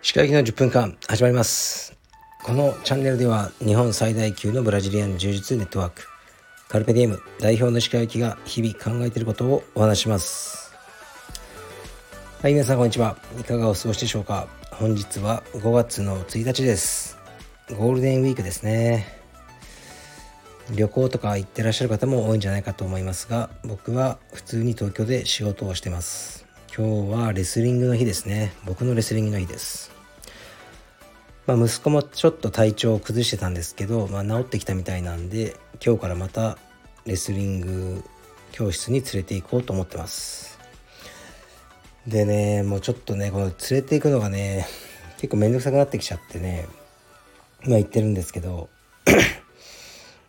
歯科医の10分間始まります。このチャンネルでは日本最大級のブラジリアン柔術ネットワークカルペディエム代表の歯科医が日々考えていることをお話します。はい皆さんこんにちは。いかがお過ごしでしょうか。本日は5月の1日です。ゴールデンウィークですね。旅行とか行ってらっしゃる方も多いんじゃないかと思いますが僕は普通に東京で仕事をしてます。今日はレスリングの日ですね。僕のレスリングの日です。まあ、息子もちょっと体調を崩してたんですけど、まあ、治ってきたみたいなんで今日からまたレスリング教室に連れて行こうと思ってます。でねもうちょっとねこの連れて行くのがね結構めんどくさくなってきちゃってね今言ってるんですけど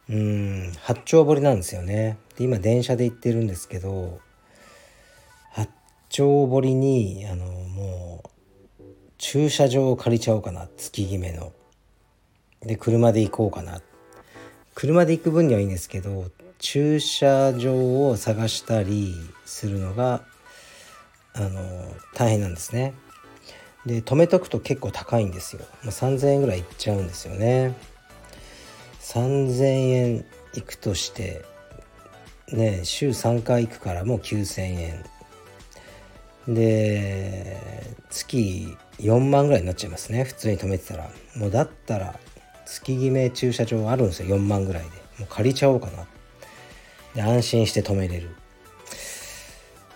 うん八丁堀なんですよね。で今電車で行ってるんですけど八丁堀にあのもう駐車場を借りちゃおうかな。月決めの。で車で行こうかな。車で行く分にはいいんですけど駐車場を探したりするのがあの大変なんですね。で止めとくと結構高いんですよ、ま、3000円ぐらいいっちゃうんですよね。3000円いくとしてね週3回行くからもう9000円。で月4万ぐらいになっちゃいますね普通に止めてたら。もうだったら月決め駐車場あるんですよ4万ぐらいで。もう借りちゃおうかな。で安心して止めれる。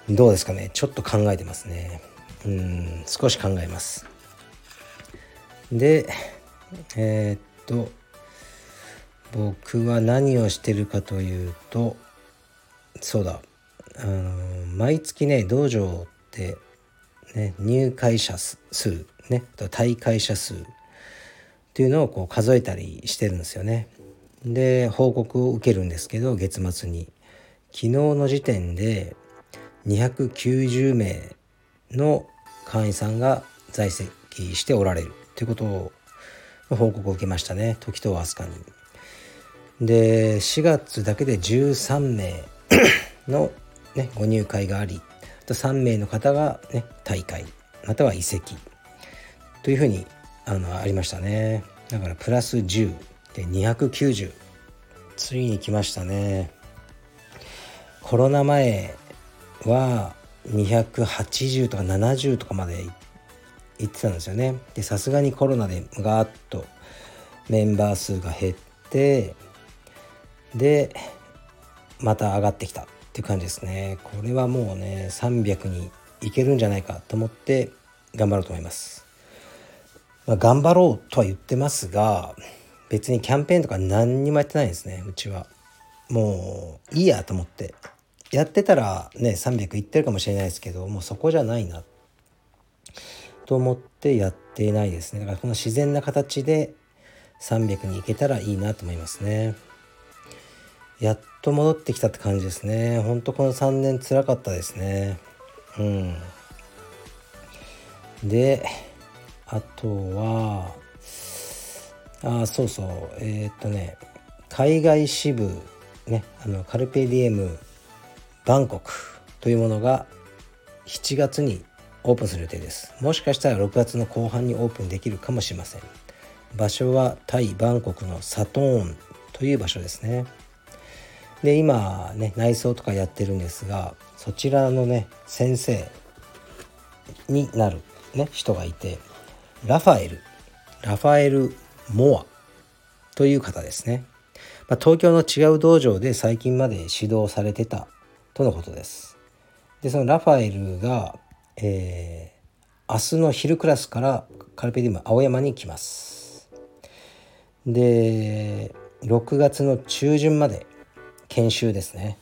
どうですかねちょっと考えてますね。うん少し考えます。でえー、っと僕は何をしてるかというとそうだあの毎月ね道場ってね、入会者数、ね、退会者数っていうのをこう数えたりしてるんですよね。で報告を受けるんですけど月末に昨日の時点で290名の会員さんが在籍しておられるということを報告を受けましたね時と飛鳥に。で4月だけで13名の、ね、ご入会がありあと3名の方が、ね、大会または移籍というふうにあのありましたね。だからプラス10で290ついに来ましたね。コロナ前は280とか70とかまで行ってたんですよね。でさすがにコロナでガーッとメンバー数が減ってでまた上がってきたっていう感じですね。これはもうね300にいけるんじゃないかと思って頑張ろうと思います、まあ、頑張ろうとは言ってますが別にキャンペーンとか何にもやってないんですね。うちは。もういいやと思って。やってたらね300いってるかもしれないですけどもうそこじゃないな。と思ってやっていないですね。だからこの自然な形で300にいけたらいいなと思いますね。やっと戻ってきたって感じですね。ほんとこの3年つらかったですね。うん。であとはあそうそう。えー、っとね海外支部ねあのカルペディエムバンコクというものが7月にオープンする予定です。もしかしたら6月の後半にオープンできるかもしれません。場所はタイバンコクのサトーンという場所ですね。で今ね内装とかやってるんですがそちらのね先生になる、ね、人がいてラファエル。ラファエル・モア。という方ですね、まあ、東京の違う道場で最近まで指導されてたとのことです。でそのラファエルが、えー、明日の昼クラスからカルペディウム青山に来ます。で6月の中旬まで研修ですね。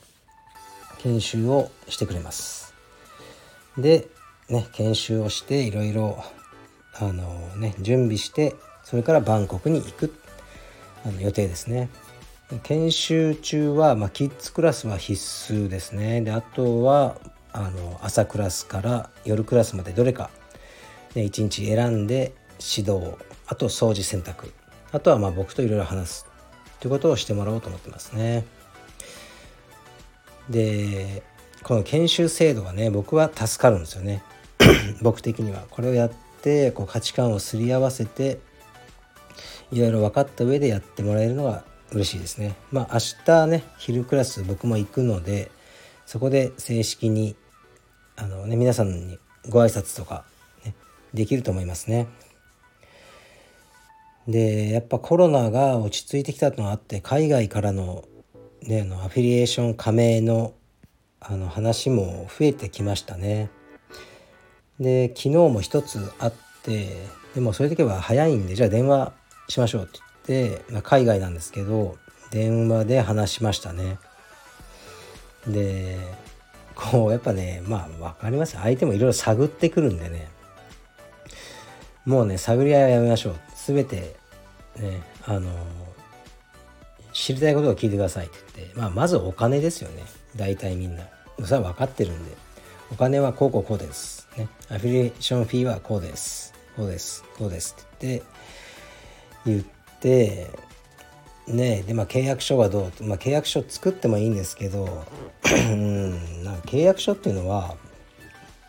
研修をしてくれます。でね研修をしていろいろあのね準備してそれからバンコクに行くあの予定ですね。研修中は、まあ、キッズクラスは必須ですね。であとはあの朝クラスから夜クラスまでどれか、ね、1日選んで指導あと掃除洗濯あとはまあ僕といろいろ話すということをしてもらおうと思ってますね。でこの研修制度がね僕は助かるんですよね。僕的には。これをやってこう価値観をすり合わせていろいろ分かった上でやってもらえるのが嬉しいですね。まあ明日ね昼クラス僕も行くのでそこで正式にあのね皆さんにご挨拶とか、ね、できると思いますね。でやっぱコロナが落ち着いてきたのがあって海外からの,、ね、あのアフィリエーション加盟のあの話も増えてきましたね。で昨日も一つあってでもそういう時は早いんでじゃあ電話しましょうって言って、まあ、海外なんですけど電話で話しましたね。でこうやっぱねまあ分かります相手もいろいろ探ってくるんでねもうね探り合いはやめましょう全てねあの知りたいことを聞いてくださいって言って、まあ、まずお金ですよね。大体みんな。それは分かってるんで。お金はこうこうこうです、ね、アフィリエーションフィーはこうです。こうです。こうですって言って言ってねでまあ契約書はどう、まあ、契約書作ってもいいんですけどうんなんか契約書っていうのは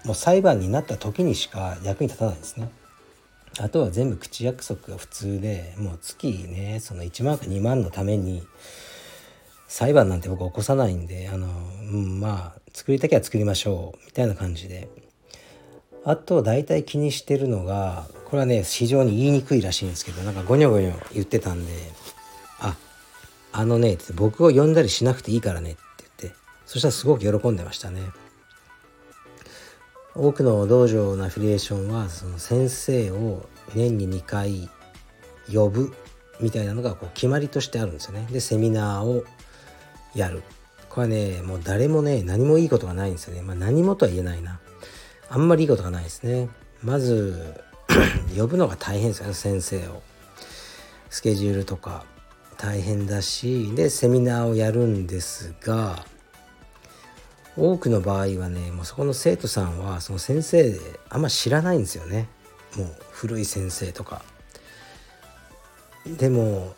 もう裁判になった時にしか役に立たないんですね。あとは全部口約束が普通でもう月ねその1万か2万のために裁判なんて僕起こさないんであの、うん、まあ作りたきゃ作りましょうみたいな感じで。あと大体気にしてるのがこれはね非常に言いにくいらしいんですけどなんかゴニョゴニョ言ってたんでああのねって僕を呼んだりしなくていいからねって言ってそしたらすごく喜んでましたね。多くの道場のアフィリエーションはその先生を年に2回呼ぶみたいなのがこう決まりとしてあるんですよね。でセミナーをやる。これはねもう誰もね何もいいことがないんですよね。まあ何もとは言えないな。あんまりいいことがないですね。まず 呼ぶのが大変ですよね先生を。スケジュールとか大変だしでセミナーをやるんですが多くの場合はねもうそこの生徒さんはその先生であんま知らないんですよねもう古い先生とか。でも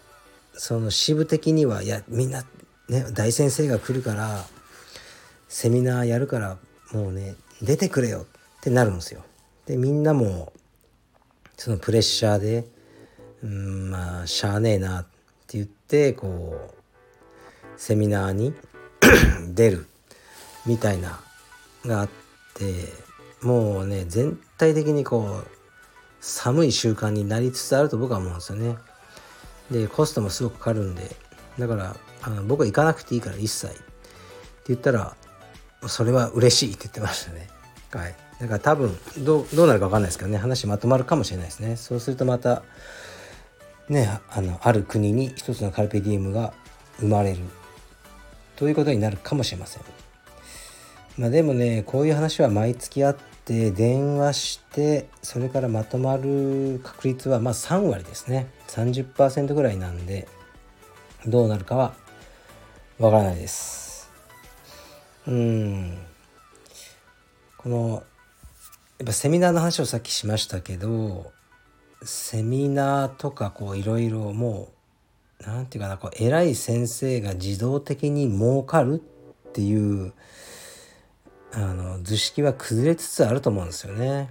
その支部的にはいやみんなね大先生が来るからセミナーやるからもうね出てくれよってなるんですよ。でみんなもそのプレッシャーでうんまあしゃあねえなって言ってこうセミナーに 出るみたいながあってもうね全体的にこう寒い習慣になりつつあると僕は思うんですよね。でコストもすごくかかるんでだからあの僕は行かなくていいから一切って言ったらそれは嬉しいって言ってましたね。はい、だから多分どうどうなるか分かんないですけどね話まとまるかもしれないですね。そうするとまたねあのある国に一つのカルペディウムが生まれるということになるかもしれません。まあ、でもねこういう話は毎月あって電話してそれからまとまる確率はまあ3割ですね。30%ぐらいなんでどうなるかはわからないです。うん。このやっぱセミナーの話をさっきしましたけどセミナーとかこういろいろもう何て言うかなこう偉い先生が自動的に儲かるっていうあの図式は崩れつつあると思うんですよね。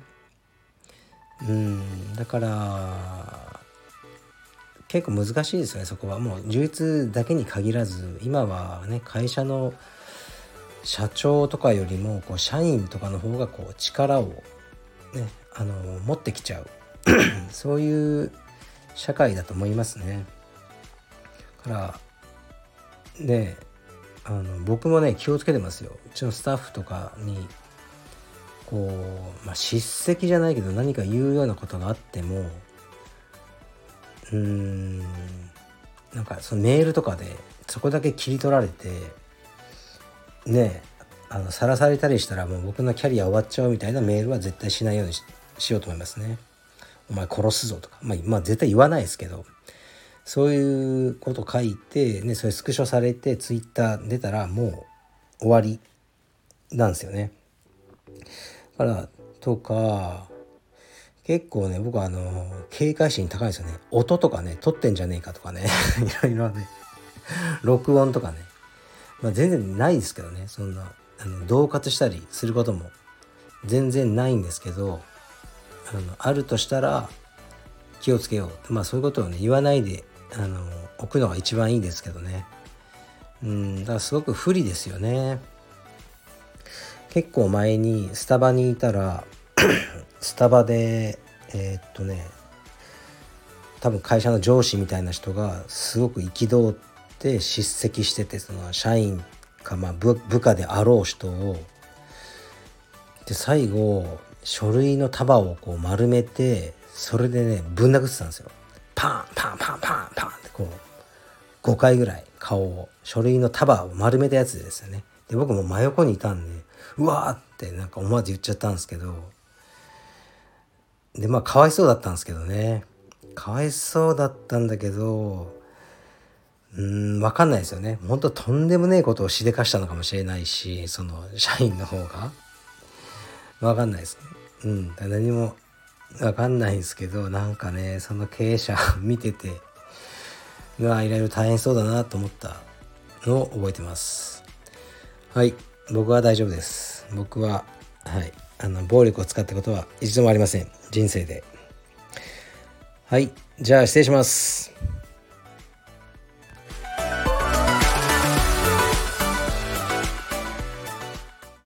うんだから結構難しいですよねそこはもう充実だけに限らず今はね会社の社長とかよりもこう社員とかの方がこう力をねあの持ってきちゃう そういう社会だと思いますね。からであの僕もね気をつけてますよ。うちのスタッフとかにこう、まあ、叱責じゃないけど何か言うようなことがあってもうーんなんかそのメールとかでそこだけ切り取られてねあのさらされたりしたらもう僕のキャリア終わっちゃうみたいなメールは絶対しないようにしようと思いますね。お前殺すぞとか、まあ、まあ絶対言わないですけど。そういうこと書いて、ね、それスクショされてツイッター出たらもう終わりなんですよね。からとか結構ね僕はあの警戒心高いですよね。音とかね撮ってんじゃねえかとかね。いろいろね。録音とかね。まあ、全然ないですけどね。そんなあの恫喝したりすることも全然ないんですけどあのあるとしたら気をつけよう。まあそういうことをね言わないであの置くのが一番いいですけどね。うんだからすごく不利ですよね。結構前にスタバにいたら スタバでえー、っとね多分会社の上司みたいな人がすごく憤って叱責しててその社員かまあ部下であろう人を。で最後書類の束をこう丸めてそれでねぶん殴ってたんですよ。パンパンパンパンパンってこう5回ぐらい顔を書類の束を丸めたやつですよね。で僕も真横にいたんでうわーってなんか思わず言っちゃったんですけど。でまあかわいそうだったんですけどね。かわいそうだったんだけどうん分かんないですよね。本当とんでもねえことをしでかしたのかもしれないしその社員の方が。分かんないです。うん何もわかんないんですけどなんかねその経営者 見ててうわいろいろ大変そうだなと思ったのを覚えてます。はい僕は大丈夫です。僕ははいあの暴力を使ったことは一度もありません。人生で。はいじゃあ失礼します。